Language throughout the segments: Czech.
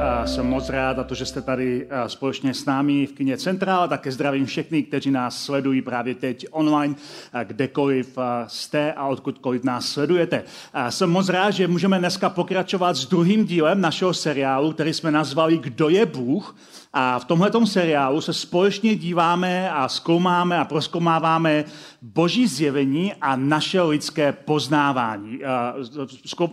A jsem moc rád za to, že jste tady společně s námi v kině Centrál. Také zdravím všechny, kteří nás sledují právě teď online, kdekoliv jste a odkudkoliv nás sledujete. Jsem moc rád, že můžeme dneska pokračovat s druhým dílem našeho seriálu, který jsme nazvali Kdo je Bůh? A v tomhle seriálu se společně díváme a zkoumáme a proskoumáváme boží zjevení a naše lidské poznávání.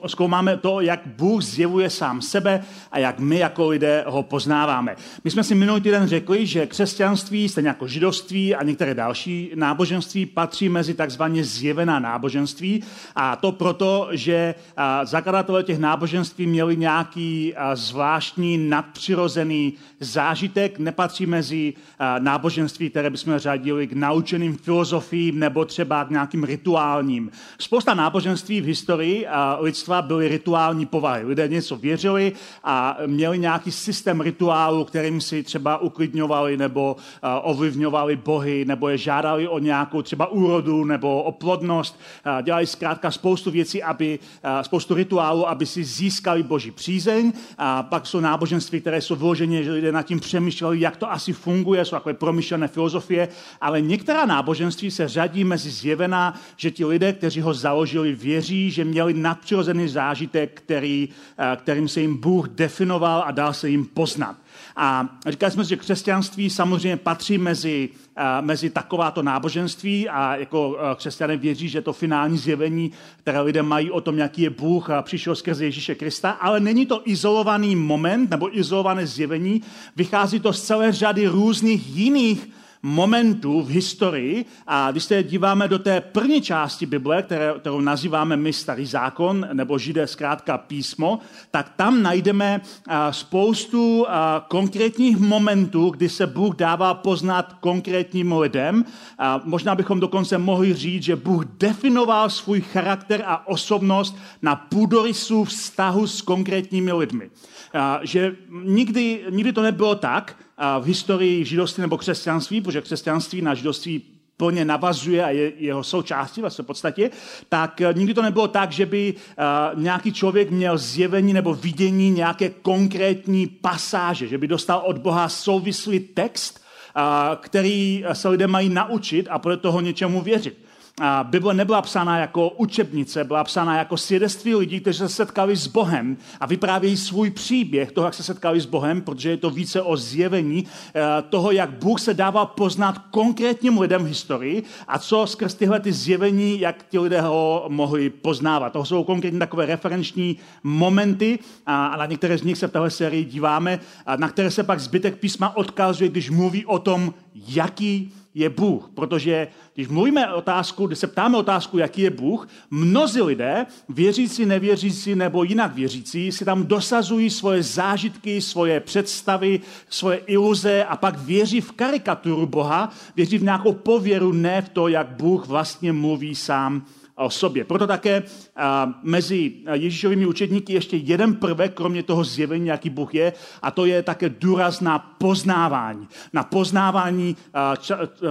Zkoumáme to, jak Bůh zjevuje sám sebe a jak my jako lidé ho poznáváme. My jsme si minulý týden řekli, že křesťanství, stejně jako židovství a některé další náboženství patří mezi takzvaně zjevená náboženství a to proto, že zakladatelé těch náboženství měli nějaký zvláštní nadpřirozený zážitek zážitek nepatří mezi náboženství, které bychom řadili k naučeným filozofiím nebo třeba k nějakým rituálním. Spousta náboženství v historii lidstva byly rituální povahy. Lidé něco věřili a měli nějaký systém rituálu, kterým si třeba uklidňovali nebo ovlivňovali bohy, nebo je žádali o nějakou třeba úrodu nebo o plodnost. Dělali zkrátka spoustu věcí, aby, spoustu rituálů, aby si získali boží přízeň. A pak jsou náboženství, které jsou vyloženě, že lidé nad tím přemýšleli, jak to asi funguje, jsou takové promyšlené filozofie, ale některá náboženství se řadí mezi zjevená, že ti lidé, kteří ho založili, věří, že měli nadpřirozený zážitek, který, eh, kterým se jim Bůh definoval a dal se jim poznat. A říkali jsme že křesťanství samozřejmě patří mezi, uh, mezi takováto náboženství a jako uh, křesťané věří, že to finální zjevení, které lidé mají o tom, jaký je Bůh, a přišel skrze Ježíše Krista, ale není to izolovaný moment nebo izolované zjevení, vychází to z celé řady různých jiných momentů v historii a když se díváme do té první části Bible, kterou nazýváme my starý zákon, nebo židé zkrátka písmo, tak tam najdeme spoustu konkrétních momentů, kdy se Bůh dává poznat konkrétním lidem. Možná bychom dokonce mohli říct, že Bůh definoval svůj charakter a osobnost na půdorysu vztahu s konkrétními lidmi. Že nikdy, nikdy to nebylo tak, v historii židovství nebo křesťanství, protože křesťanství na židovství plně navazuje a je jeho součástí vlastně v podstatě, tak eh, nikdy to nebylo tak, že by uh, nějaký člověk měl zjevení nebo vidění nějaké konkrétní pasáže, že by dostal od Boha souvislý text, uh, který se lidé mají naučit a podle toho něčemu věřit. A Bible nebyla psána jako učebnice, byla psána jako svědectví lidí, kteří se setkali s Bohem a vyprávějí svůj příběh toho, jak se setkali s Bohem, protože je to více o zjevení eh, toho, jak Bůh se dává poznat konkrétním lidem v historii a co skrz tyhle ty zjevení, jak ti lidé ho mohli poznávat. To jsou konkrétně takové referenční momenty a na některé z nich se v téhle sérii díváme, na které se pak zbytek písma odkazuje, když mluví o tom, jaký je Bůh. Protože když mluvíme otázku, když se ptáme otázku, jaký je Bůh, mnozí lidé, věřící, nevěřící nebo jinak věřící, si tam dosazují svoje zážitky, svoje představy, svoje iluze a pak věří v karikaturu Boha, věří v nějakou pověru, ne v to, jak Bůh vlastně mluví sám o sobě. Proto také mezi Ježíšovými učedníky ještě jeden prvek, kromě toho zjevení, jaký Bůh je, a to je také důraz na poznávání. Na poznávání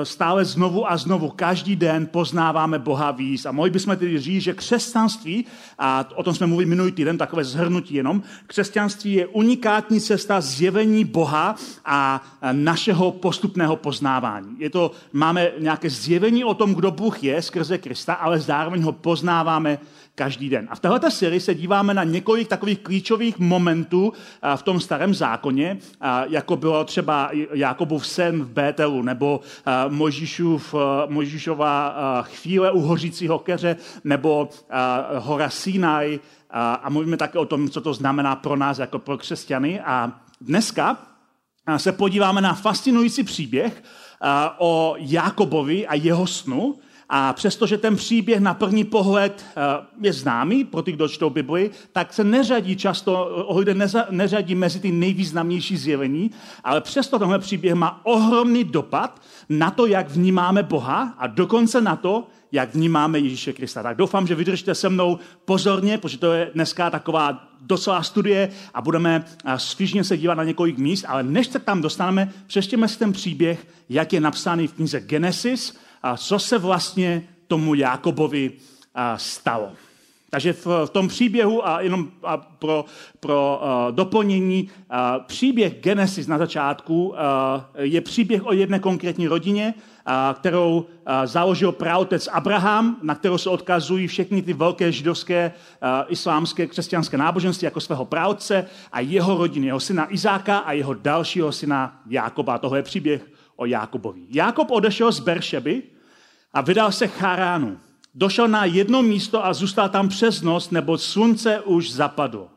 stále znovu a znovu. Každý den poznáváme Boha víc. A mohli bychom tedy říct, že křesťanství, a o tom jsme mluvili minulý týden, takové zhrnutí jenom, křesťanství je unikátní cesta zjevení Boha a našeho postupného poznávání. Je to, máme nějaké zjevení o tom, kdo Bůh je skrze Krista, ale zároveň zároveň ho poznáváme každý den. A v této sérii se díváme na několik takových klíčových momentů v tom starém zákoně, jako bylo třeba Jakobův sen v Bételu, nebo Mojžíšův, Mojžíšova chvíle u hořícího keře, nebo hora Sinai. A mluvíme také o tom, co to znamená pro nás jako pro křesťany. A dneska se podíváme na fascinující příběh o Jakobovi a jeho snu, a přestože ten příběh na první pohled eh, je známý pro ty, kdo čtou Bibli, tak se neřadí často, lidé neřadí mezi ty nejvýznamnější zjevení, ale přesto tenhle příběh má ohromný dopad na to, jak vnímáme Boha a dokonce na to, jak vnímáme Ježíše Krista. Tak doufám, že vydržíte se mnou pozorně, protože to je dneska taková docela studie a budeme eh, svížně se dívat na několik míst, ale než se tam dostaneme, přeštěme si ten příběh, jak je napsaný v knize Genesis a co se vlastně tomu Jákobovi stalo. Takže v, tom příběhu, a jenom pro, pro doplnění, příběh Genesis na začátku je příběh o jedné konkrétní rodině, kterou založil praotec Abraham, na kterou se odkazují všechny ty velké židovské, islámské, křesťanské náboženství jako svého praotce a jeho rodiny, jeho syna Izáka a jeho dalšího syna Jákoba. Tohle je příběh o Jákobovi. Jákob odešel z Beršeby a vydal se Charánu došel na jedno místo a zůstal tam přes noc, nebo slunce už zapadlo.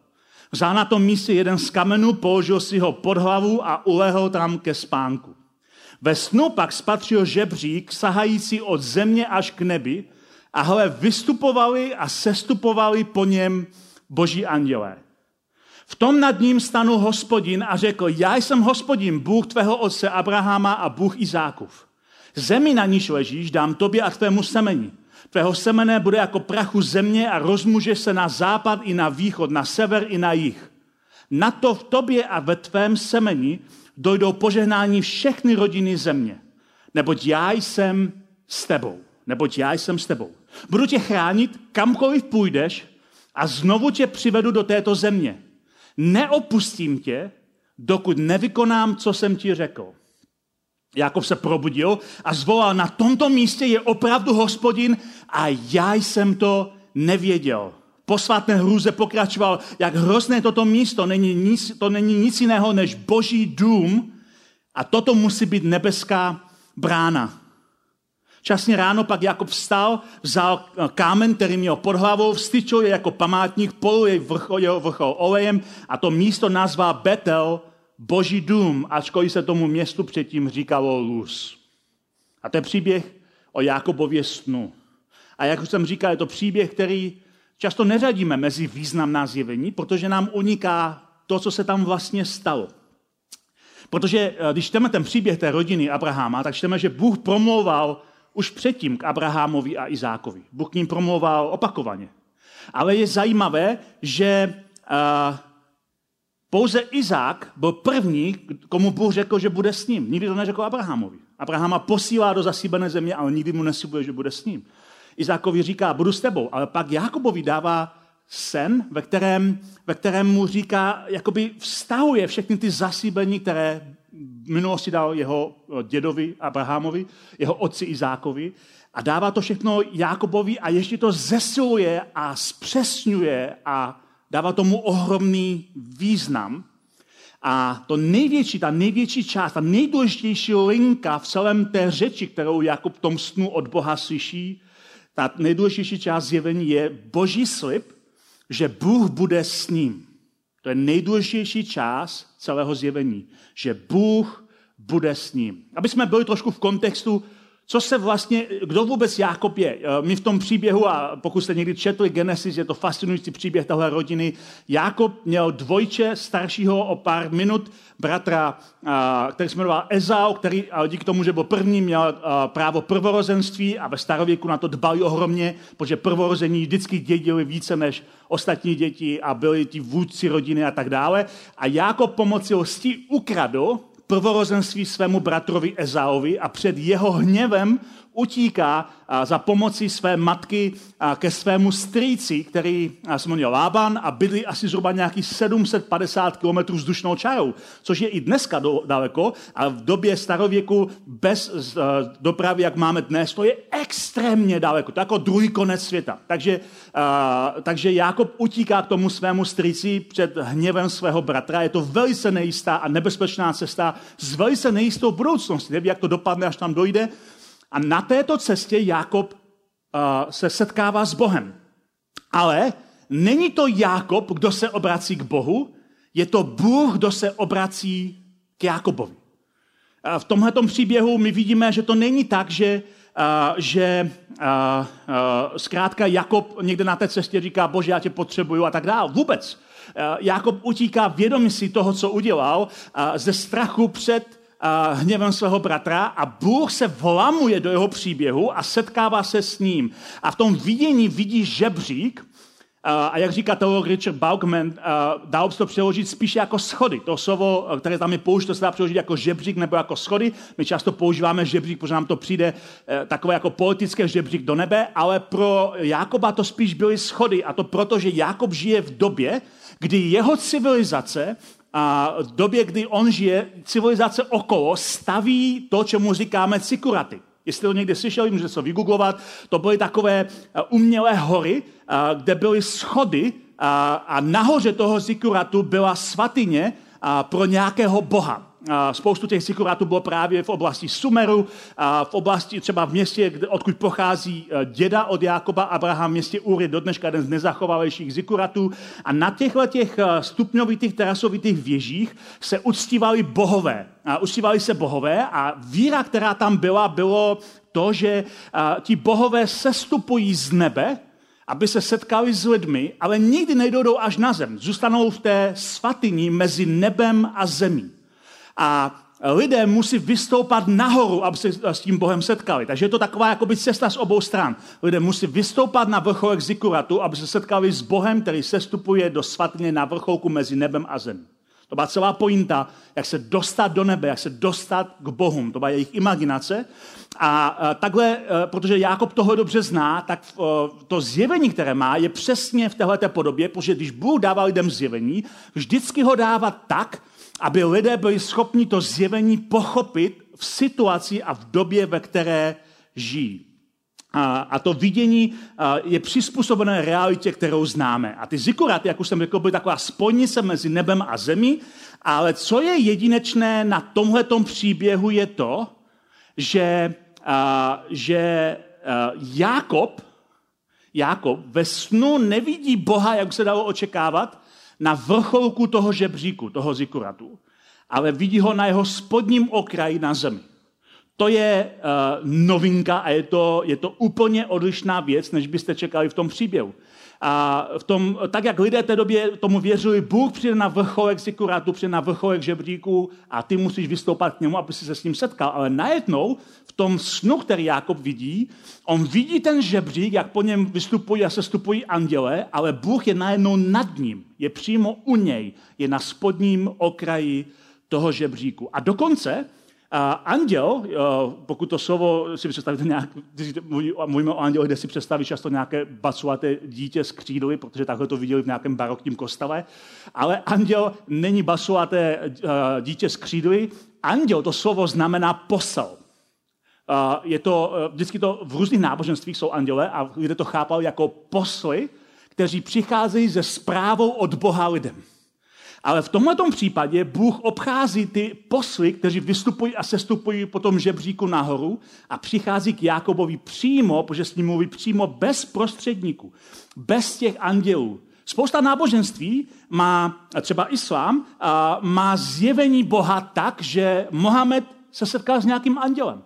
Vzal na tom místě jeden z kamenů, položil si ho pod hlavu a ulehl tam ke spánku. Ve snu pak spatřil žebřík, sahající od země až k nebi, a hle, vystupovali a sestupovali po něm boží andělé. V tom nad ním stanu hospodin a řekl, já jsem hospodin, Bůh tvého otce Abrahama a Bůh Izákův. Zemi, na níž ležíš, dám tobě a tvému semeni Tvého semene bude jako prachu země a rozmůže se na západ i na východ, na sever i na jih. Na to v tobě a ve tvém semeni dojdou požehnání všechny rodiny země. Neboť já jsem s tebou. Neboť já jsem s tebou. Budu tě chránit, kamkoliv půjdeš a znovu tě přivedu do této země. Neopustím tě, dokud nevykonám, co jsem ti řekl. Jakob se probudil a zvolal, na tomto místě je opravdu hospodin a já jsem to nevěděl. Posvatné hrůze pokračoval, jak hrozné toto místo, není nic, to není nic jiného než boží dům a toto musí být nebeská brána. Časně ráno pak Jakob vstal, vzal kámen, který měl pod hlavou, vstyčil je jako památník, poluje vrchol, jeho vrchol olejem a to místo nazval Betel, boží dům, ačkoliv se tomu městu předtím říkalo Luz. A to je příběh o Jakobově snu. A jak už jsem říkal, je to příběh, který často neřadíme mezi významná zjevení, protože nám uniká to, co se tam vlastně stalo. Protože eh, když čteme ten příběh té rodiny Abrahama, tak čteme, že Bůh promlouval už předtím k Abrahamovi a Izákovi. Bůh k ním promlouval opakovaně. Ale je zajímavé, že uh, pouze Izák byl první, komu Bůh řekl, že bude s ním. Nikdy to neřekl Abrahamovi. Abrahama posílá do zasíbené země, ale nikdy mu neslibuje, že bude s ním. Izákovi říká, budu s tebou, ale pak Jakobovi dává sen, ve kterém, ve kterém mu říká, jakoby vztahuje všechny ty zasíbení, které v minulosti dal jeho dědovi Abrahamovi, jeho otci Izákovi a dává to všechno Jakobovi a ještě to zesiluje a zpřesňuje a dává tomu ohromný význam. A to největší, ta největší část, ta nejdůležitější linka v celém té řeči, kterou Jakub v tom snu od Boha slyší, ta nejdůležitější část zjevení je boží slib, že Bůh bude s ním. To je nejdůležitější část celého zjevení, že Bůh bude s ním. Aby jsme byli trošku v kontextu co se vlastně, kdo vůbec Jákob je? Eh, my v tom příběhu, a pokud jste někdy četli Genesis, je to fascinující příběh téhle rodiny. Jákob měl dvojče staršího o pár minut bratra, eh, který se jmenoval Ezau, který díky tomu, že byl první, měl eh, právo prvorozenství a ve starověku na to dbali ohromně, protože prvorození vždycky dědili více než ostatní děti a byli ti vůdci rodiny a tak dále. A Jákob pomocí lstí ukradl prvorozenství svému bratrovi Ezaovi a před jeho hněvem utíká za pomocí své matky ke svému strýci, který se jmenuje Lában a bydlí asi zhruba nějaký 750 km vzdušnou čarou, což je i dneska do, daleko, a v době starověku bez e, dopravy, jak máme dnes, to je extrémně daleko, to je jako druhý konec světa. Takže, takže Jakob utíká k tomu svému strýci před hněvem svého bratra, je to velice nejistá a nebezpečná cesta s velice nejistou budoucností, nevím, jak to dopadne, až tam dojde, a na této cestě Jakob uh, se setkává s Bohem. Ale není to Jakob, kdo se obrací k Bohu, je to Bůh, kdo se obrací k Jakobovi. A v tomhle příběhu my vidíme, že to není tak, že že zkrátka Jakob někde na té cestě říká, bože, já tě potřebuju a tak dále. Vůbec. Jakob utíká vědomí si toho, co udělal, ze strachu před hněvem svého bratra a Bůh se vlamuje do jeho příběhu a setkává se s ním. A v tom vidění vidí žebřík, a jak říká teolog Richard Baukman, dá se to přeložit spíše jako schody. To slovo, které tam je použito, se dá přeložit jako žebřík nebo jako schody. My často používáme žebřík, protože nám to přijde e, takové jako politické žebřík do nebe, ale pro Jakoba to spíš byly schody. A to proto, že Jakob žije v době, kdy jeho civilizace a v době, kdy on žije, civilizace okolo staví to, čemu říkáme cikuraty. Jestli to někdy slyšeli, můžete se vygooglovat. To byly takové eh, umělé hory, eh, kde byly schody a nahoře toho zikuratu byla svatyně pro nějakého boha. Spoustu těch sikurátů bylo právě v oblasti Sumeru, v oblasti třeba v městě, odkud pochází e, děda od Jákoba Abraham, městě Uri, do dneška jeden z nezachovalejších zikuratů. A na těchto těch e, stupňovitých terasovitých věžích se uctívali bohové. Uctívali se bohové a víra, která tam byla, bylo to, že e, ti bohové sestupují z nebe, aby se setkali s lidmi, ale nikdy nejdou až na zem. Zůstanou v té svatyni mezi nebem a zemí a lidé musí vystoupat nahoru, aby se s tím Bohem setkali. Takže je to taková jakoby cesta z obou stran. Lidé musí vystoupat na vrcholek Zikuratu, aby se setkali s Bohem, který sestupuje do svatyně na vrcholku mezi nebem a zemí. To byla celá pointa, jak se dostat do nebe, jak se dostat k Bohům. To byla jejich imaginace. A takhle, e, protože Jákob toho dobře zná, tak e, to zjevení, které má, je přesně v této podobě, protože když Bůh dává lidem zjevení, vždycky ho dává tak, aby lidé byli schopni to zjevení pochopit v situaci a v době, ve které žijí. A, to vidění je přizpůsobené realitě, kterou známe. A ty zikuraty, jak už jsem řekl, byly taková spojnice mezi nebem a zemí, ale co je jedinečné na tomhletom příběhu je to, že, že a, Jákob, Jákob ve snu nevidí Boha, jak se dalo očekávat, na vrcholku toho žebříku, toho zikuratu, ale vidí ho na jeho spodním okraji na zemi. To je uh, novinka a je to, je to úplně odlišná věc, než byste čekali v tom příběhu. A v tom, tak jak lidé té době tomu věřili, Bůh přijde na vrcholek zikuratu, přijde na vrcholek žebříku a ty musíš vystoupat k němu, aby si se s ním setkal. Ale najednou v tom snu, který Jakob vidí, on vidí ten žebřík, jak po něm vystupují a sestupují anděle, ale Bůh je najednou nad ním, je přímo u něj, je na spodním okraji toho žebříku. A dokonce a anděl, eh, pokud to slovo si představíte nějak, mluvíme o anděle, kde si představí často nějaké basuaté dítě s křídly, protože takhle to viděli v nějakém barokním kostele, ale anděl není basuaté eh, dítě s křídly, anděl, to slovo znamená posel. Eh, je to, vždycky to v různých náboženstvích jsou anděle a lidé to chápali jako posly, kteří přicházejí ze zprávou od Boha lidem. Ale v tomto případě Bůh obchází ty posly, kteří vystupují a sestupují po tom žebříku nahoru a přichází k Jákobovi přímo, protože s ním mluví přímo bez prostředníků, bez těch andělů. Spousta náboženství má, třeba islám, má zjevení Boha tak, že Mohamed se setkal s nějakým andělem.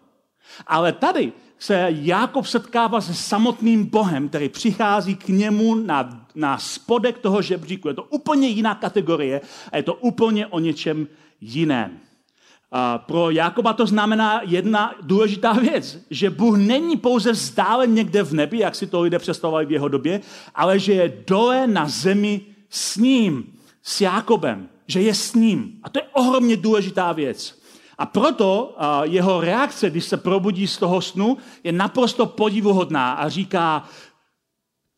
Ale tady se Jákob setkává se samotným Bohem, který přichází k němu na, na spodek toho žebříku. Je to úplně jiná kategorie a je to úplně o něčem jiném. A pro Jákoba to znamená jedna důležitá věc, že Bůh není pouze vzdálen někde v nebi, jak si to lidé představovali v jeho době, ale že je dole na zemi s ním, s Jákobem, že je s ním. A to je ohromně důležitá věc. A proto jeho reakce, když se probudí z toho snu, je naprosto podivuhodná a říká,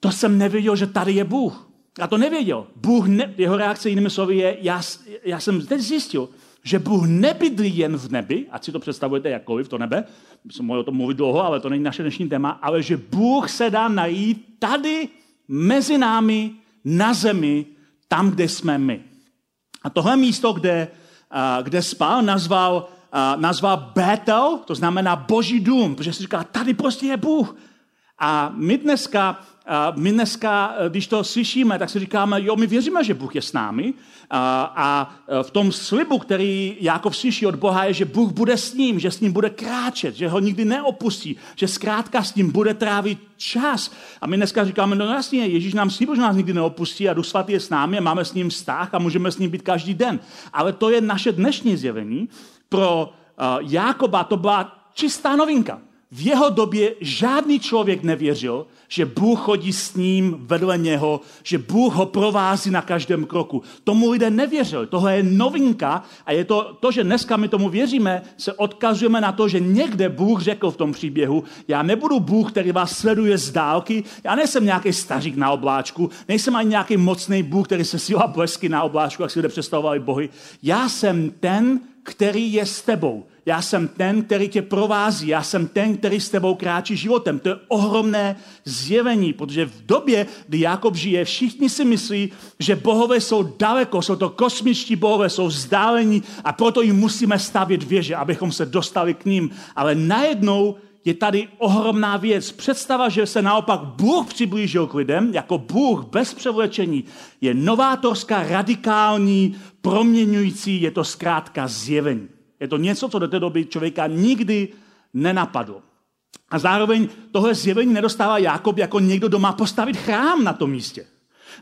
to jsem nevěděl, že tady je Bůh. Já to nevěděl. Bůh ne, jeho reakce jinými slovy je, já, já jsem teď zjistil, že Bůh nebydlí jen v nebi, ať si to představujete jakkoliv, to nebe, jsem mohl o tom mluvit dlouho, ale to není naše dnešní téma, ale že Bůh se dá najít tady mezi námi na zemi, tam, kde jsme my. A tohle místo, kde kde spal, nazval, nazval Betel, to znamená boží dům, protože si říká, tady prostě je Bůh. A my dneska my dneska, když to slyšíme, tak si říkáme, jo, my věříme, že Bůh je s námi. A v tom slibu, který Jákov slyší od Boha, je, že Bůh bude s ním, že s ním bude kráčet, že ho nikdy neopustí, že zkrátka s ním bude trávit čas. A my dneska říkáme, no jasně, Ježíš nám slíbil, že nás nikdy neopustí a Duch je s námi a máme s ním vztah a můžeme s ním být každý den. Ale to je naše dnešní zjevení. Pro Jákoba to byla čistá novinka. V jeho době žádný člověk nevěřil, že Bůh chodí s ním vedle něho, že Bůh ho provází na každém kroku. Tomu lidé nevěřili. Tohle je novinka a je to, to, že dneska my tomu věříme, se odkazujeme na to, že někde Bůh řekl v tom příběhu, já nebudu Bůh, který vás sleduje z dálky, já nejsem nějaký stařík na obláčku, nejsem ani nějaký mocný Bůh, který se síla blesky na obláčku, jak si lidé představovali bohy. Já jsem ten, který je s tebou. Já jsem ten, který tě provází. Já jsem ten, který s tebou kráčí životem. To je ohromné zjevení, protože v době, kdy Jakob žije, všichni si myslí, že bohové jsou daleko, jsou to kosmičtí bohové, jsou vzdálení a proto jim musíme stavět věže, abychom se dostali k ním. Ale najednou je tady ohromná věc. Představa, že se naopak Bůh přiblížil k lidem, jako Bůh bez převlečení, je novátorská, radikální, proměňující, je to zkrátka zjevení. Je to něco, co do té doby člověka nikdy nenapadlo. A zároveň tohle zjevení nedostává Jakob jako někdo, kdo má postavit chrám na tom místě.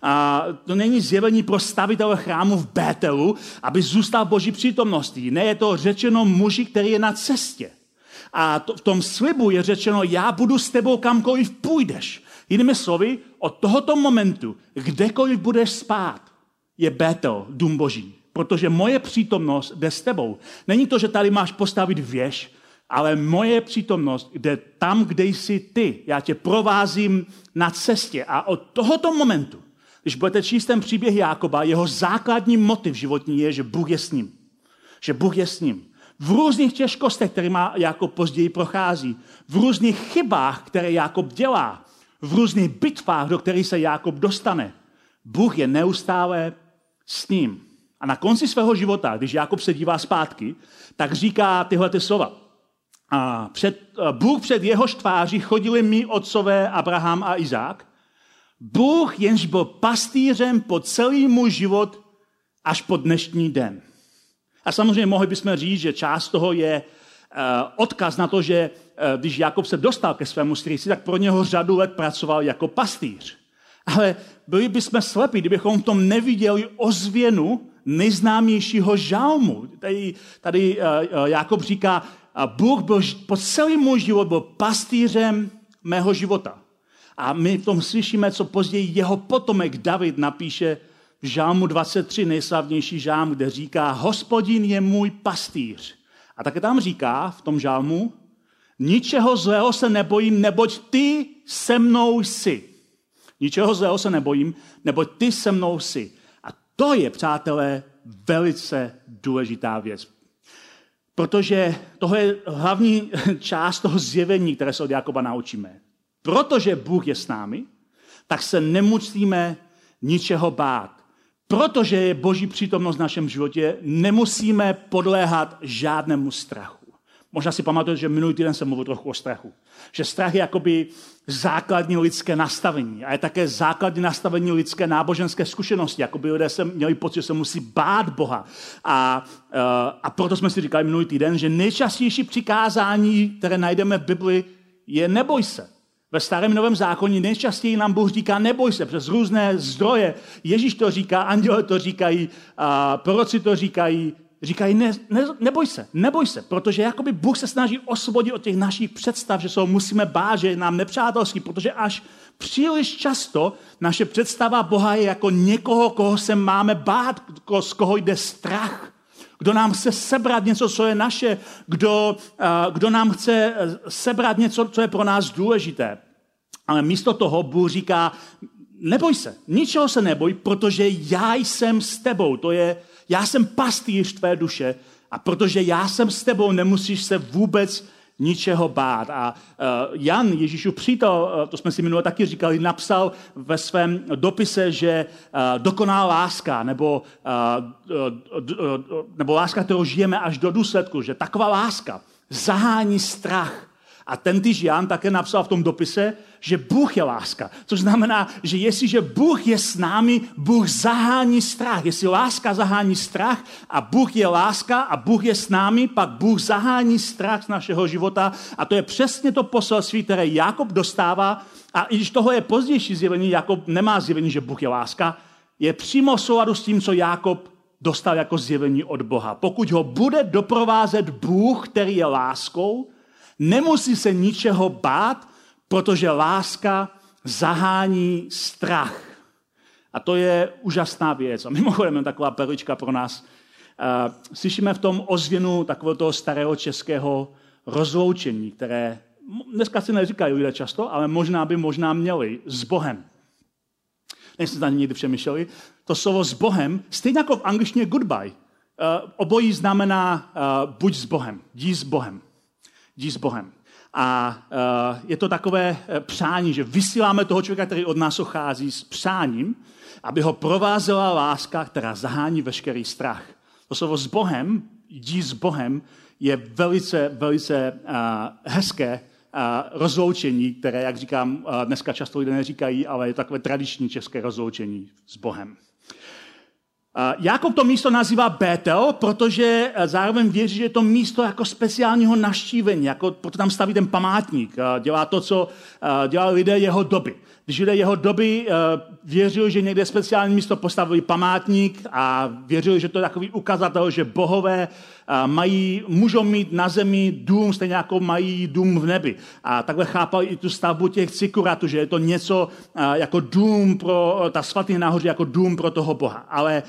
A to není zjevení pro stavitele chrámu v Bételu, aby zůstal boží přítomností. Ne, je to řečeno muži, který je na cestě. A to, v tom slibu je řečeno, já budu s tebou kamkoliv půjdeš. Jinými slovy, od tohoto momentu, kdekoliv budeš spát, je Bétel, dům boží protože moje přítomnost jde s tebou. Není to, že tady máš postavit věž, ale moje přítomnost jde tam, kde jsi ty. Já tě provázím na cestě. A od tohoto momentu, když budete číst ten příběh Jákoba, jeho základní motiv životní je, že Bůh je s ním. Že Bůh je s ním. V různých těžkostech, které má Jakob později prochází, v různých chybách, které Jakob dělá, v různých bitvách, do kterých se Jakob dostane, Bůh je neustále s ním. A na konci svého života, když Jakob se dívá zpátky, tak říká tyhle ty slova. A před, Bůh před jeho tváří chodili mi otcové Abraham a Izák. Bůh jenž byl pastýřem po celý můj život až po dnešní den. A samozřejmě mohli bychom říct, že část toho je uh, odkaz na to, že uh, když Jakob se dostal ke svému strýci, tak pro něho řadu let pracoval jako pastýř. Ale byli bychom slepí, kdybychom v tom neviděli ozvěnu nejznámějšího žalmu. Tady, tady uh, Jakob říká, Bůh byl po celý můj život byl pastýřem mého života. A my v tom slyšíme, co později jeho potomek David napíše v žálmu 23, nejslavnější žálm, kde říká, hospodin je můj pastýř. A také tam říká v tom žálmu, ničeho zlého se nebojím, neboť ty se mnou jsi. Ničeho zlého se nebojím, neboť ty se mnou jsi. To je, přátelé, velice důležitá věc. Protože to je hlavní část toho zjevení, které se od Jakoba naučíme. Protože Bůh je s námi, tak se nemusíme ničeho bát. Protože je Boží přítomnost v našem životě, nemusíme podléhat žádnému strachu. Možná si pamatujete, že minulý týden jsem mluvil trochu o strachu. Že strach je jakoby základní lidské nastavení. A je také základní nastavení lidské náboženské zkušenosti. Jakoby lidé se měli pocit, že se musí bát Boha. A, eh, a proto jsme si říkali minulý týden, že nejčastější přikázání, které najdeme v Bibli, je neboj se. Ve starém novém zákoně nejčastěji nám Bůh říká neboj se přes různé zdroje. Ježíš to říká, anděle to říkají, proroci to říkají, říkají, ne, ne, neboj se, neboj se, protože jakoby Bůh se snaží osvobodit od těch našich představ, že se musíme bát, že je nám nepřátelský, protože až příliš často naše představa Boha je jako někoho, koho se máme bát, z koho jde strach, kdo nám chce sebrat něco, co je naše, kdo, kdo nám chce eh, sebrat něco, co je pro nás důležité. Ale místo toho Bůh říká, neboj se, ničeho se neboj, protože já jsem s tebou. To je já jsem pastýř tvé duše a protože já jsem s tebou, nemusíš se vůbec ničeho bát. A uh, Jan, Ježíšův přítel, uh, to jsme si minule taky říkali, napsal ve svém dopise, že uh, dokonalá láska, nebo, nebo láska, kterou žijeme až do důsledku, že taková láska zahání strach, A ten týž Jan také napsal v tom dopise, že Bůh je láska. Což znamená, že jestliže Bůh je s námi, Bůh zahání strach. Jestli láska zahání strach a Bůh je láska a Bůh je s námi, pak Bůh zahání strach z našeho života. A to je přesně to poselství, které Jakob dostává. A i když toho je pozdější zjevení, Jakob nemá zjevení, že Bůh je láska, je přímo souladu s tím, co Jakob dostal jako zjevení od Boha. Pokud ho bude doprovázet Bůh, který je láskou, nemusí se ničeho bát, protože láska zahání strach. A to je úžasná věc. A mimochodem taková perlička pro nás. Slyšíme v tom ozvěnu takového toho starého českého rozloučení, které dneska si neříkají lidé často, ale možná by možná měli s Bohem. Nejste na někdy přemýšleli. To slovo s Bohem, stejně jako v angličtině goodbye, uh, obojí znamená uh, buď s Bohem, jdi s Bohem. Jdi s Bohem. A uh, je to takové přání, že vysíláme toho člověka, který od nás ochází s přáním, aby ho provázela láska, která zahání veškerý strach. To slovo s Bohem, jdi s Bohem, je velice, velice uh, hezké rozloučení, které, jak říkám, dneska často lidé neříkají, ale je takové tradiční české rozloučení s Bohem. Jakob to místo nazývá Betel, protože e, zároveň věří, že je to místo jako speciálního naštívení, jako, proto tam staví ten památník. Dělá to, co dělali lidé jeho doby. Když lidé jeho doby e, věřili, že někde speciální místo postavili památník a věřili, že to je takový ukazatel, že bohové mají, můžou mít na zemi dům, stejně jako mají dům v nebi. A takhle chápali i tu stavbu těch cikuratů, že je to něco jako dům pro, ta svatý nahoře jako dům pro toho Boha. Ale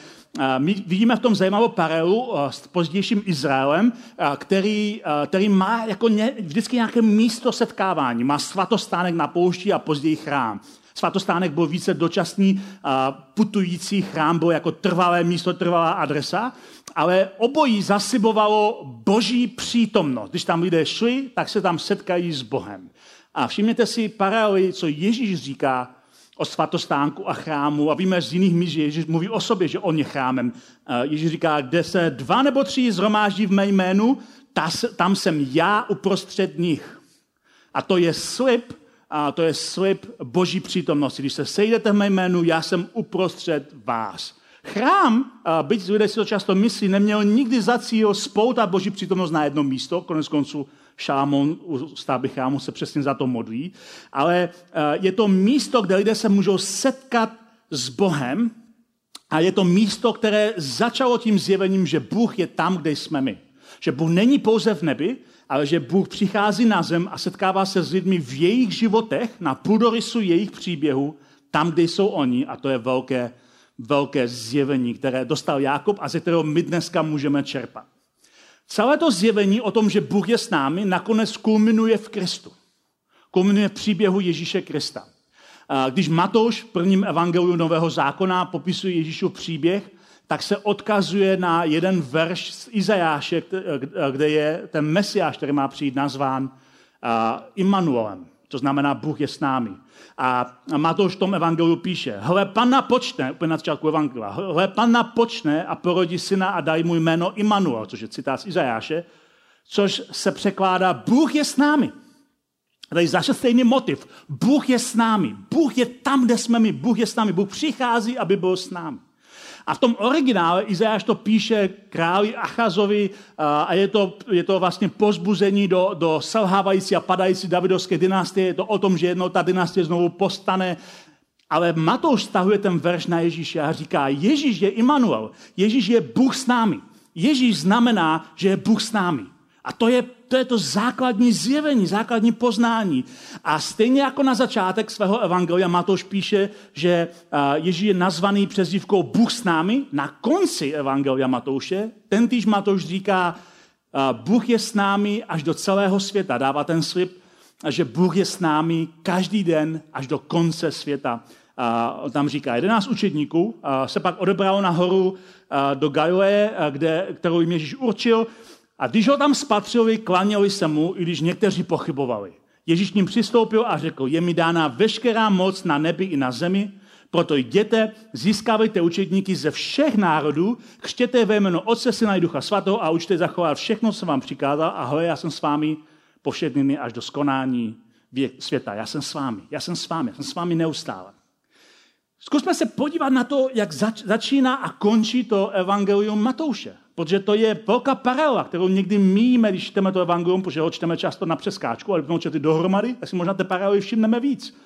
my vidíme v tom zajímavou paralelu s pozdějším Izraelem, který, který má jako ně, vždycky nějaké místo setkávání. Má svatostánek na poušti a později chrám. Svatostánek byl více dočasný, putující chrám byl jako trvalé místo, trvalá adresa, ale obojí zasibovalo boží přítomnost. Když tam lidé šli, tak se tam setkají s Bohem. A všimněte si paralely, co Ježíš říká o svatostánku a chrámu. A víme z jiných míst, že Ježíš mluví o sobě, že on je chrámem. Ježíš říká, kde se dva nebo tři zhromáždí v mé jménu, tam jsem já uprostřed nich. A to je slib, a to je slib boží přítomnosti. Když se sejdete v mé jménu, já jsem uprostřed vás. Chrám, byť lidé si to často myslí, neměl nikdy za cíl spoutat boží přítomnost na jedno místo, konec konců Šámon u stavby chrámu se přesně za to modlí, ale je to místo, kde lidé se můžou setkat s Bohem a je to místo, které začalo tím zjevením, že Bůh je tam, kde jsme my. Že Bůh není pouze v nebi, ale že Bůh přichází na zem a setkává se s lidmi v jejich životech, na půdorysu jejich příběhu, tam, kde jsou oni, a to je velké, velké zjevení, které dostal Jákob a ze kterého my dneska můžeme čerpat. Celé to zjevení o tom, že Bůh je s námi, nakonec kulminuje v Kristu. Kulminuje v příběhu Ježíše Krista. Když Matouš v prvním evangeliu Nového zákona popisuje Ježíšův příběh, tak se odkazuje na jeden verš z Izajáše, kde je ten mesiáš, který má přijít nazván Immanuelem. To znamená, Bůh je s námi. A Matouš v tom evangeliu píše, hle, panna počne, úplně na začátku evangelia, hle, panna počne a porodí syna a daj mu jméno Immanuel, což je citát z Izajáše, což se překládá, Bůh je s námi. Tady zase stejný motiv. Bůh je s námi. Bůh je tam, kde jsme my. Bůh je s námi. Bůh přichází, aby byl s námi. A v tom originále Izajáš to píše králi Achazovi a je to, je to vlastně pozbuzení do, do selhávající a padající davidovské dynastie. Je to o tom, že jednou ta dynastie znovu postane. Ale Matouš stahuje ten verš na Ježíše a říká, Ježíš je Immanuel, Ježíš je Bůh s námi. Ježíš znamená, že je Bůh s námi. A to je, to je to základní zjevení, základní poznání. A stejně jako na začátek svého evangelia Matouš píše, že Ježíš je nazvaný přezdívkou Bůh s námi, na konci evangelia Matouše, ten týž Matouš říká, Bůh je s námi až do celého světa. Dává ten slib, že Bůh je s námi každý den až do konce světa. A tam říká, 11 učedníků se pak odebralo nahoru do Galileje, kde, kterou jim Ježíš určil, a když ho tam spatřili, klaněli se mu, i když někteří pochybovali. Ježíš ním přistoupil a řekl, je mi dána veškerá moc na nebi i na zemi, proto jděte, získávejte učetníky ze všech národů, křtěte ve jméno Otce, Syna i Ducha Svatého a učte zachovat všechno, co vám přikázal a hle, já jsem s vámi po všechny dny až do skonání světa. Já jsem s vámi, já jsem s vámi, já jsem s vámi neustále. Zkusme se podívat na to, jak zač- začíná a končí to evangelium Matouše. Protože to je velká paralela, kterou někdy míme, když čteme to evangelium, protože ho čteme často na přeskáčku, ale když čteme dohromady, tak si možná ty paralely všimneme víc.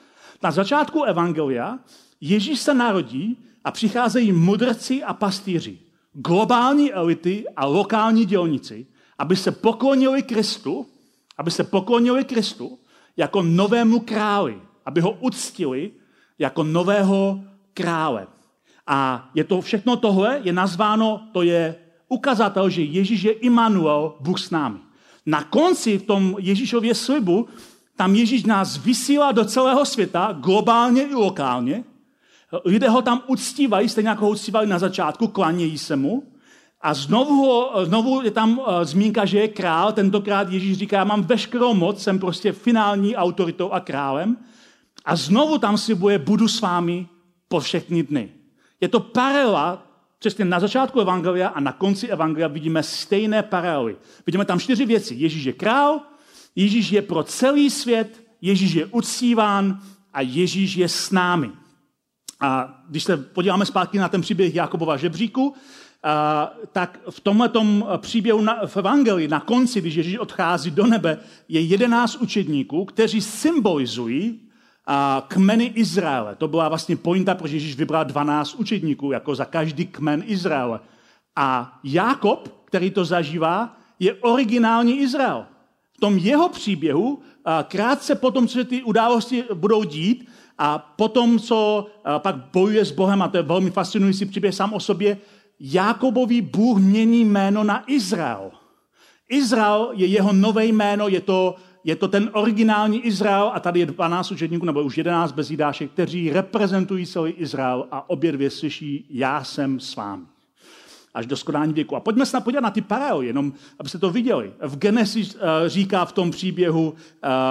Na začátku evangelia Ježíš se narodí a přicházejí mudrci a pastýři, globální elity a lokální dělníci, aby se poklonili Kristu, aby se poklonili Kristu jako novému králi, aby ho uctili jako nového krále. A je to všechno tohle, je nazváno, to je ukazatel, že Ježíš je Immanuel, Bůh s námi. Na konci v tom Ježíšově slibu, tam Ježíš nás vysílá do celého světa, globálně i lokálně. Lidé ho tam uctívají, stejně jako ho uctívali na začátku, klanějí se mu. A znovu, znovu je tam uh, zmínka, že je král. Tentokrát Ježíš říká, já mám veškerou moc, jsem prostě finální autoritou a králem. A znovu tam slibuje, budu s vámi po všechny dny. Je to paralela, přesně na začátku Evangelia a na konci Evangelia vidíme stejné paralely. Vidíme tam čtyři věci. Ježíš je král, Ježíš je pro celý svět, Ježíš je uctíván a Ježíš je s námi. A když se podíváme zpátky na ten příběh Jakobova žebříku, a, tak v tomhle příběhu na, v Evangelii na konci, když Ježíš odchází do nebe, je jedenáct učedníků, kteří symbolizují a kmeny Izraele. To byla vlastně pointa, proč Ježíš vybral 12 učedníků, jako za každý kmen Izraele. A Jákob, který to zažívá, je originální Izrael. V tom jeho příběhu, krátce potom, co se ty události budou dít, a potom, co pak bojuje s Bohem, a to je velmi fascinující příběh sám o sobě, Jákobový Bůh mění jméno na Izrael. Izrael je jeho nové jméno, je to je to ten originální Izrael a tady je 12 učedníků, nebo už 11 bez Jidáše, kteří reprezentují celý Izrael a obě dvě slyší, já jsem s vámi. Až do skonání věku. A pojďme se podívat na ty paralely, jenom abyste to viděli. V Genesis uh, říká v tom příběhu uh,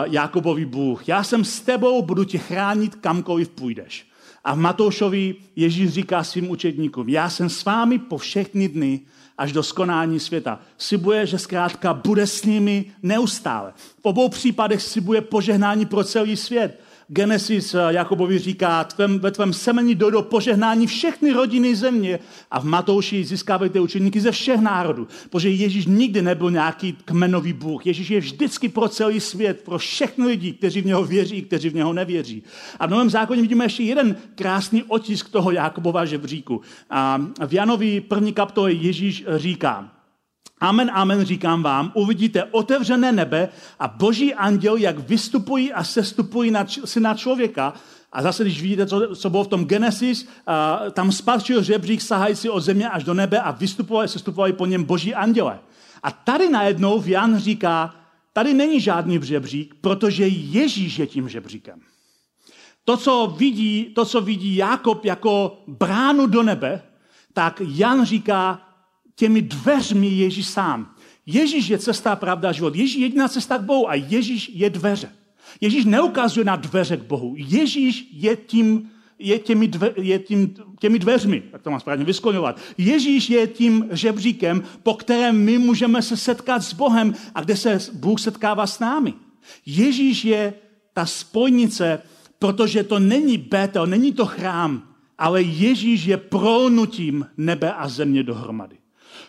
Jakobovi Bůh, já jsem s tebou, budu tě chránit kamkoliv půjdeš. A v Matoušovi Ježíš říká svým učedníkům, já jsem s vámi po všechny dny až do skonání světa. Slibuje, že zkrátka bude s nimi neustále. V obou případech slibuje požehnání pro celý svět. Genesis eh, Jakobovi říká, tvém, ve tvém semeni dojdou požehnání všechny rodiny země a v Matouši získávajte učeníky ze všech národů. Protože Ježíš nikdy nebyl nějaký kmenový Bůh. Ježíš je vždycky pro celý svět, pro všechny lidi, kteří v něho věří, kteří v něho nevěří. A v Novém zákoně vidíme ještě jeden krásný otisk toho Jakobova žebříku. A v Janovi první kapitole Ježíš říká, Amen, amen, říkám vám, uvidíte otevřené nebe a boží anděl, jak vystupují a sestupují na syna člověka. A zase, když vidíte, co, co bylo v tom Genesis, a, tam spatřil žebřík sahající od země až do nebe a vystupovali, sestupovali po něm boží anděle. A tady najednou Jan říká, tady není žádný žebřík, protože Ježíš je tím žebříkem. To, co vidí, to, co vidí Jakob jako bránu do nebe, tak Jan říká, těmi dveřmi Ježíš sám. Ježíš je cesta, pravda, život. Ježíš je jediná cesta k Bohu a Ježíš je dveře. Ježíš neukazuje na dveře k Bohu. Ježíš je tím, je těmi, dve, je tím, těmi dveřmi, tak to mám správně vyskloňovat. Ježíš je tím žebříkem, po kterém my můžeme se setkat s Bohem a kde se Bůh setkává s námi. Ježíš je ta spojnice, protože to není Betel, není to chrám, ale Ježíš je prolnutím nebe a země dohromady.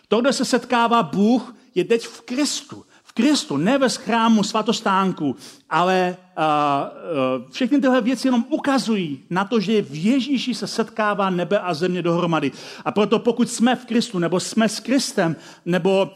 To, kde se setkává Bůh, je teď v Kristu. V Kristu, ne ve chrámu svatostánku, ale uh, uh, všechny tyhle věci jenom ukazují na to, že v Ježíši se setkává nebe a země dohromady. A proto pokud jsme v Kristu, nebo jsme s Kristem, nebo uh,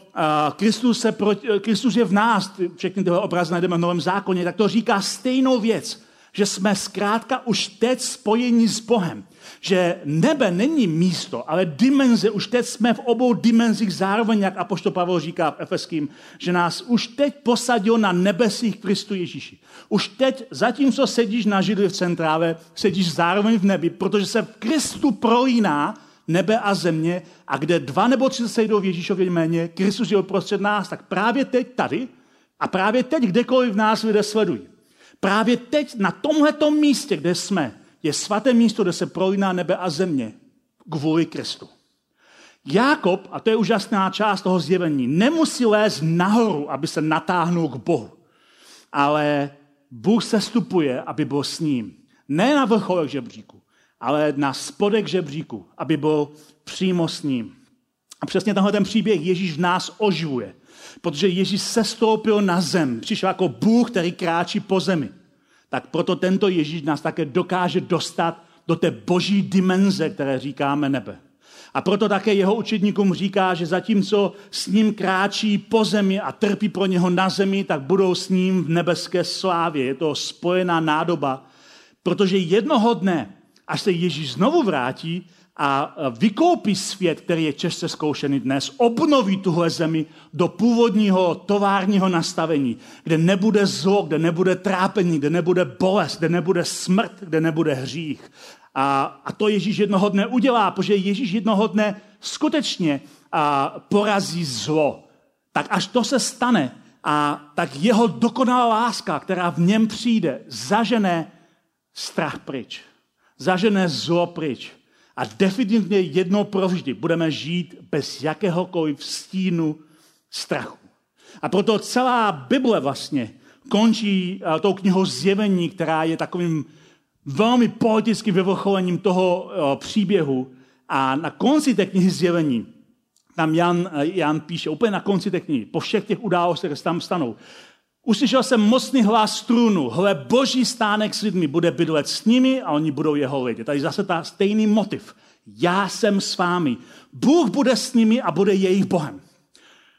Kristus, se proti, Kristus je v nás, všechny tyhle obrazy najdeme v Novém zákoně, tak to říká stejnou věc, že jsme zkrátka už teď spojeni s Bohem že nebe není místo, ale dimenze. Už teď jsme v obou dimenzích zároveň, jak Apoštol Pavel říká v Efeským, že nás už teď posadil na nebesích Kristu Ježíši. Už teď, zatímco sedíš na židli v centrále, sedíš zároveň v nebi, protože se v Kristu prolíná nebe a země a kde dva nebo tři se sejdou v Ježíšově jméně, Kristus je uprostřed nás, tak právě teď tady a právě teď kdekoliv v nás lidé sledují. Právě teď na tomhletom místě, kde jsme, je svaté místo, kde se prolíná nebe a země kvůli Kristu. Jákob, a to je úžasná část toho zjevení, nemusí lézt nahoru, aby se natáhnul k Bohu. ale Bůh se stupuje, aby byl s ním. Ne na vrcholek žebříku, ale na spodek žebříku, aby byl přímo s ním. A přesně tenhle ten příběh Ježíš v nás oživuje, protože Ježíš se stoupil na zem, přišel jako Bůh, který kráčí po zemi. Tak proto tento Ježíš nás také dokáže dostat do té boží dimenze, které říkáme nebe. A proto také jeho učedníkům říká, že zatímco s ním kráčí po zemi a trpí pro něho na zemi, tak budou s ním v nebeské slávě. Je to spojená nádoba, protože jednoho dne, až se Ježíš znovu vrátí a vykoupí svět, který je často zkoušený dnes, obnoví tuhle zemi do původního továrního nastavení, kde nebude zlo, kde nebude trápení, kde nebude bolest, kde nebude smrt, kde nebude hřích, a, a to Ježíš jednoho dne udělá, protože Ježíš jednoho dne skutečně a, porazí zlo. Tak až to se stane, a tak jeho dokonalá láska, která v něm přijde, zažene strach pryč. Zažene zlo pryč. A definitivně jednou provždy budeme žít bez jakéhokoliv stínu strachu. A proto celá Bible vlastně končí tou knihou zjevení, která je takovým velmi poetickým vyvrcholením toho uh, příběhu. A na konci té knihy zjevení, tam Jan, uh, Jan píše, úplně na konci té knihy, po všech těch událostech, které tam stanou, Uslyšel jsem mocný hlas strunu, hle, boží stánek s lidmi bude bydlet s nimi a oni budou jeho lidi. Tady zase ta stejný motiv. Já jsem s vámi. Bůh bude s nimi a bude jejich Bohem.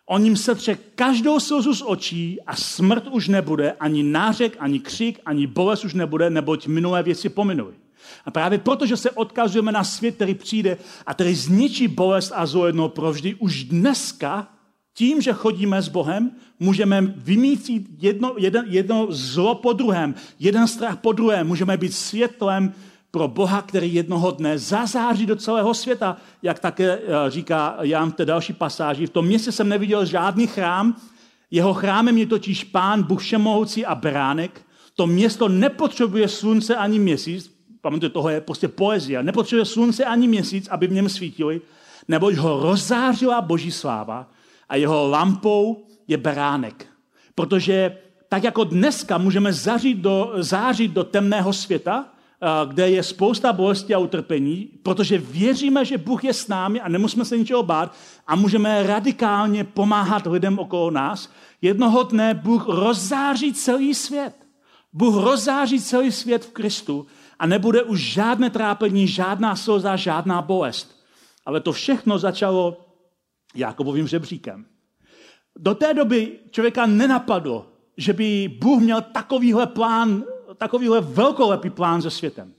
On jim setře každou slzu z očí a smrt už nebude, ani nářek, ani křik, ani bolest už nebude, neboť minulé věci pominuly. A právě protože se odkazujeme na svět, který přijde a který zničí bolest a zlo jednou provždy, už dneska tím, že chodíme s Bohem, můžeme vymítit jedno, jedno, jedno zlo po druhém, jeden strach po druhém, můžeme být světlem pro Boha, který jednoho dne zazáří do celého světa, jak také eh, říká Jan v té další pasáži. V tom městě jsem neviděl žádný chrám, jeho chrámem je totiž pán, Bůh všemohoucí a beránek. To město nepotřebuje slunce ani měsíc, pamatujte, toho je prostě poezie, nepotřebuje slunce ani měsíc, aby v něm svítili, neboť ho rozzářila boží sláva a jeho lampou je beránek. Protože tak jako dneska můžeme zařít do, zářit do temného světa, kde je spousta bolesti a utrpení, protože věříme, že Bůh je s námi a nemusíme se ničeho bát a můžeme radikálně pomáhat lidem okolo nás. Jednoho dne Bůh rozzáří celý svět. Bůh rozzáří celý svět v Kristu a nebude už žádné trápení, žádná slza, žádná bolest. Ale to všechno začalo Jakobovým žebříkem. Do té doby člověka nenapadlo, že by Bůh měl takovýhle plán takovýhle velkolepý plán se světem.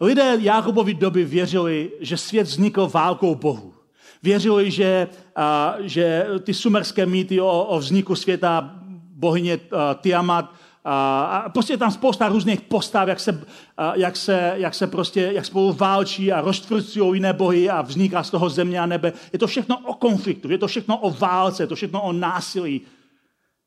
Lidé Jákobovi doby věřili, že svět vznikl válkou Bohu. Věřili, že, a, že ty sumerské mýty o, o vzniku světa, bohyně Tiamat, a, a prostě je tam spousta různých postav, jak se, a, jak se, jak se prostě, jak spolu válčí a roztvrcují jiné bohy a vzniká z toho země a nebe. Je to všechno o konfliktu, je to všechno o válce, je to všechno o násilí.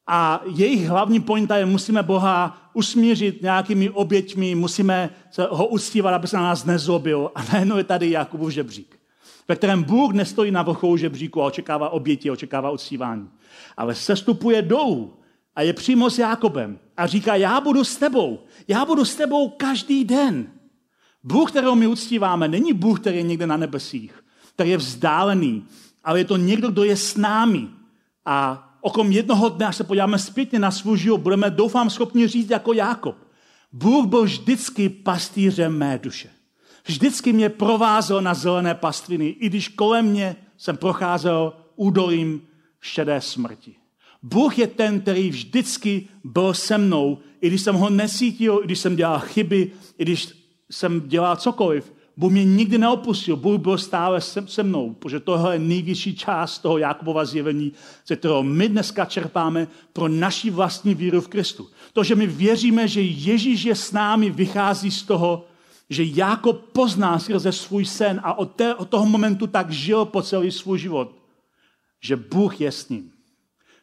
A jejich hlavní pointa je, musíme Boha usmířit nějakými oběťmi, musíme ho uctívat, aby se na nás nezlobil. A najednou je tady Jakubův žebřík, ve kterém Bůh nestojí na vrcholu žebříku a očekává oběti, očekává uctívání. Ale sestupuje dolů a je přímo s Jakobem a říká, já budu s tebou, já budu s tebou každý den. Bůh, kterého my uctíváme, není Bůh, který je někde na nebesích, který je vzdálený, ale je to někdo, kdo je s námi. A okom jednoho dne, až se podíváme zpětně na svůj život, budeme, doufám, schopni říct jako Jákob. Bůh byl vždycky pastýřem mé duše. Vždycky mě provázel na zelené pastviny, i když kolem mě jsem procházel údolím šedé smrti. Bůh je ten, který vždycky byl se mnou, i když jsem ho nesítil, i když jsem dělal chyby, i když jsem dělal cokoliv. Bůh mě nikdy neopustil, Bůh byl stále se, mnou, protože tohle je nejvyšší část toho Jakubova zjevení, ze kterého my dneska čerpáme pro naši vlastní víru v Kristu. To, že my věříme, že Ježíš je s námi, vychází z toho, že Jakob pozná skrze svůj sen a od, té, od toho momentu tak žil po celý svůj život, že Bůh je s ním.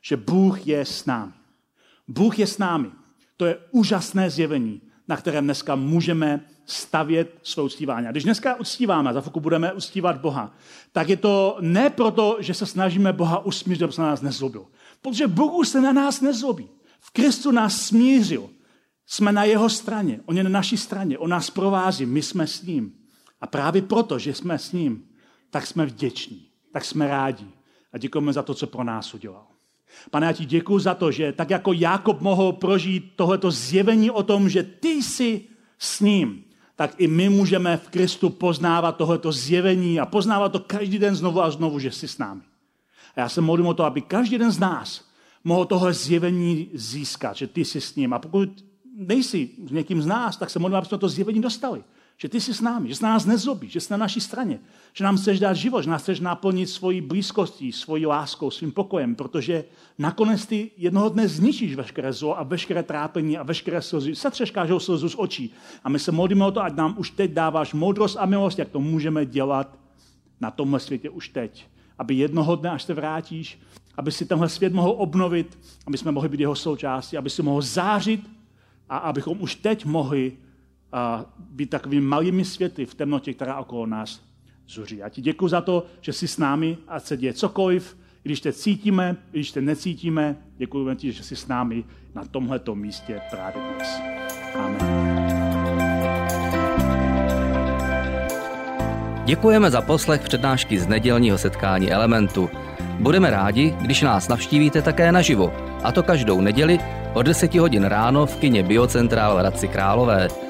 Že Bůh je s námi. Bůh je s námi. To je úžasné zjevení, na kterém dneska můžeme stavět své uctívání. A když dneska uctíváme, za chvilku budeme uctívat Boha, tak je to ne proto, že se snažíme Boha usmířit, aby se na nás nezlobil. Protože Bůh už se na nás nezlobí. V Kristu nás smířil. Jsme na jeho straně, on je na naší straně, on nás provází, my jsme s ním. A právě proto, že jsme s ním, tak jsme vděční, tak jsme rádi a děkujeme za to, co pro nás udělal. Pane, já ti děkuji za to, že tak jako Jakob mohl prožít tohleto zjevení o tom, že ty jsi s ním, tak i my můžeme v Kristu poznávat tohleto zjevení a poznávat to každý den znovu a znovu, že jsi s námi. A já se modlím o to, aby každý den z nás mohl tohle zjevení získat, že ty jsi s ním. A pokud nejsi s někým z nás, tak se modlím, aby jsme to zjevení dostali. Že ty jsi s námi, že se nás nezlobí, že jsi na naší straně, že nám chceš dát život, že nás chceš naplnit svojí blízkostí, svojí láskou, svým pokojem, protože nakonec ty jednoho dne zničíš veškeré zlo a veškeré trápení a veškeré slzy. Setřeš každou slzu z očí. A my se modlíme o to, ať nám už teď dáváš moudrost a milost, jak to můžeme dělat na tomhle světě už teď. Aby jednoho dne, až se vrátíš, aby si tenhle svět mohl obnovit, aby jsme mohli být jeho součástí, aby si mohl zářit a abychom už teď mohli uh, být takovými malými světy v temnotě, která okolo nás zuří. Já ti děkuji za to, že jsi s námi a se děje cokoliv, když te cítíme, když te necítíme, děkujeme ti, že jsi s námi na tomhletom místě právě dnes. Amen. Děkujeme za poslech přednášky z nedělního setkání Elementu. Budeme rádi, když nás navštívíte také naživo, a to každou neděli od 10 hodin ráno v kině Biocentrál v Hradci Králové.